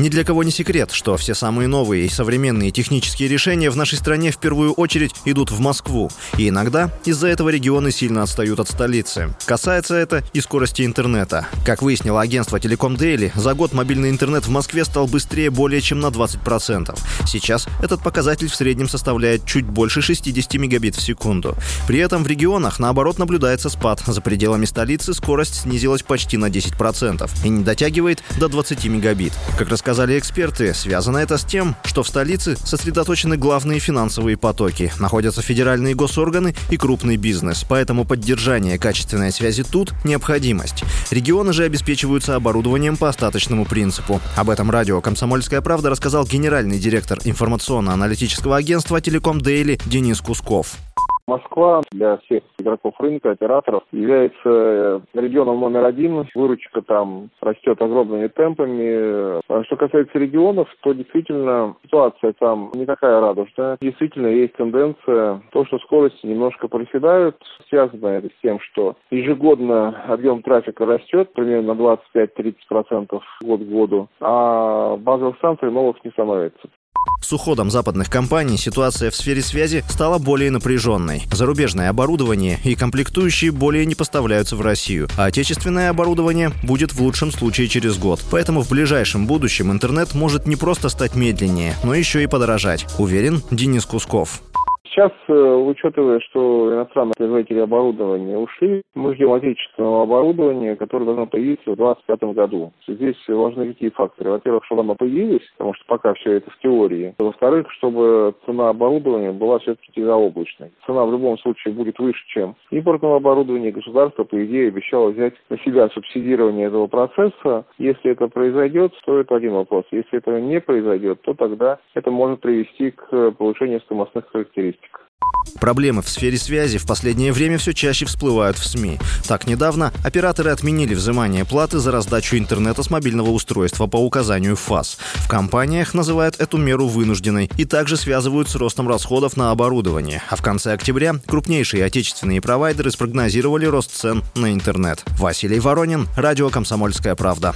Ни для кого не секрет, что все самые новые и современные технические решения в нашей стране в первую очередь идут в Москву. И иногда из-за этого регионы сильно отстают от столицы. Касается это и скорости интернета. Как выяснило агентство Telecom Daily, за год мобильный интернет в Москве стал быстрее более чем на 20%. Сейчас этот показатель в среднем составляет чуть больше 60 мегабит в секунду. При этом в регионах, наоборот, наблюдается спад. За пределами столицы скорость снизилась почти на 10% и не дотягивает до 20 мегабит. Как рассказал сказали эксперты, связано это с тем, что в столице сосредоточены главные финансовые потоки, находятся федеральные госорганы и крупный бизнес, поэтому поддержание качественной связи тут – необходимость. Регионы же обеспечиваются оборудованием по остаточному принципу. Об этом радио «Комсомольская правда» рассказал генеральный директор информационно-аналитического агентства «Телеком Дейли» Денис Кусков. Москва для всех игроков рынка, операторов является э, регионом номер один. Выручка там растет огромными темпами. А что касается регионов, то действительно ситуация там не такая радужная. Действительно есть тенденция, то, что скорости немножко проседают. Связано это с тем, что ежегодно объем трафика растет примерно на 25-30% год к году, а базовых станций новых не становится. С уходом западных компаний ситуация в сфере связи стала более напряженной. Зарубежное оборудование и комплектующие более не поставляются в Россию, а отечественное оборудование будет в лучшем случае через год. Поэтому в ближайшем будущем интернет может не просто стать медленнее, но еще и подорожать, уверен Денис Кусков. Сейчас, э, учитывая, что иностранные производители оборудования ушли, мы ждем отечественного оборудования, которое должно появиться в 2025 году. Здесь важны какие факторы. Во-первых, чтобы оно появилось, потому что пока все это в теории. Во-вторых, чтобы цена оборудования была все-таки заоблачной. Цена в любом случае будет выше, чем импортного оборудования. Государство, по идее, обещало взять на себя субсидирование этого процесса. Если это произойдет, то это один вопрос. Если это не произойдет, то тогда это может привести к повышению стоимостных характеристик. Проблемы в сфере связи в последнее время все чаще всплывают в СМИ. Так, недавно операторы отменили взимание платы за раздачу интернета с мобильного устройства по указанию ФАС. В компаниях называют эту меру вынужденной и также связывают с ростом расходов на оборудование. А в конце октября крупнейшие отечественные провайдеры спрогнозировали рост цен на интернет. Василий Воронин, Радио «Комсомольская правда».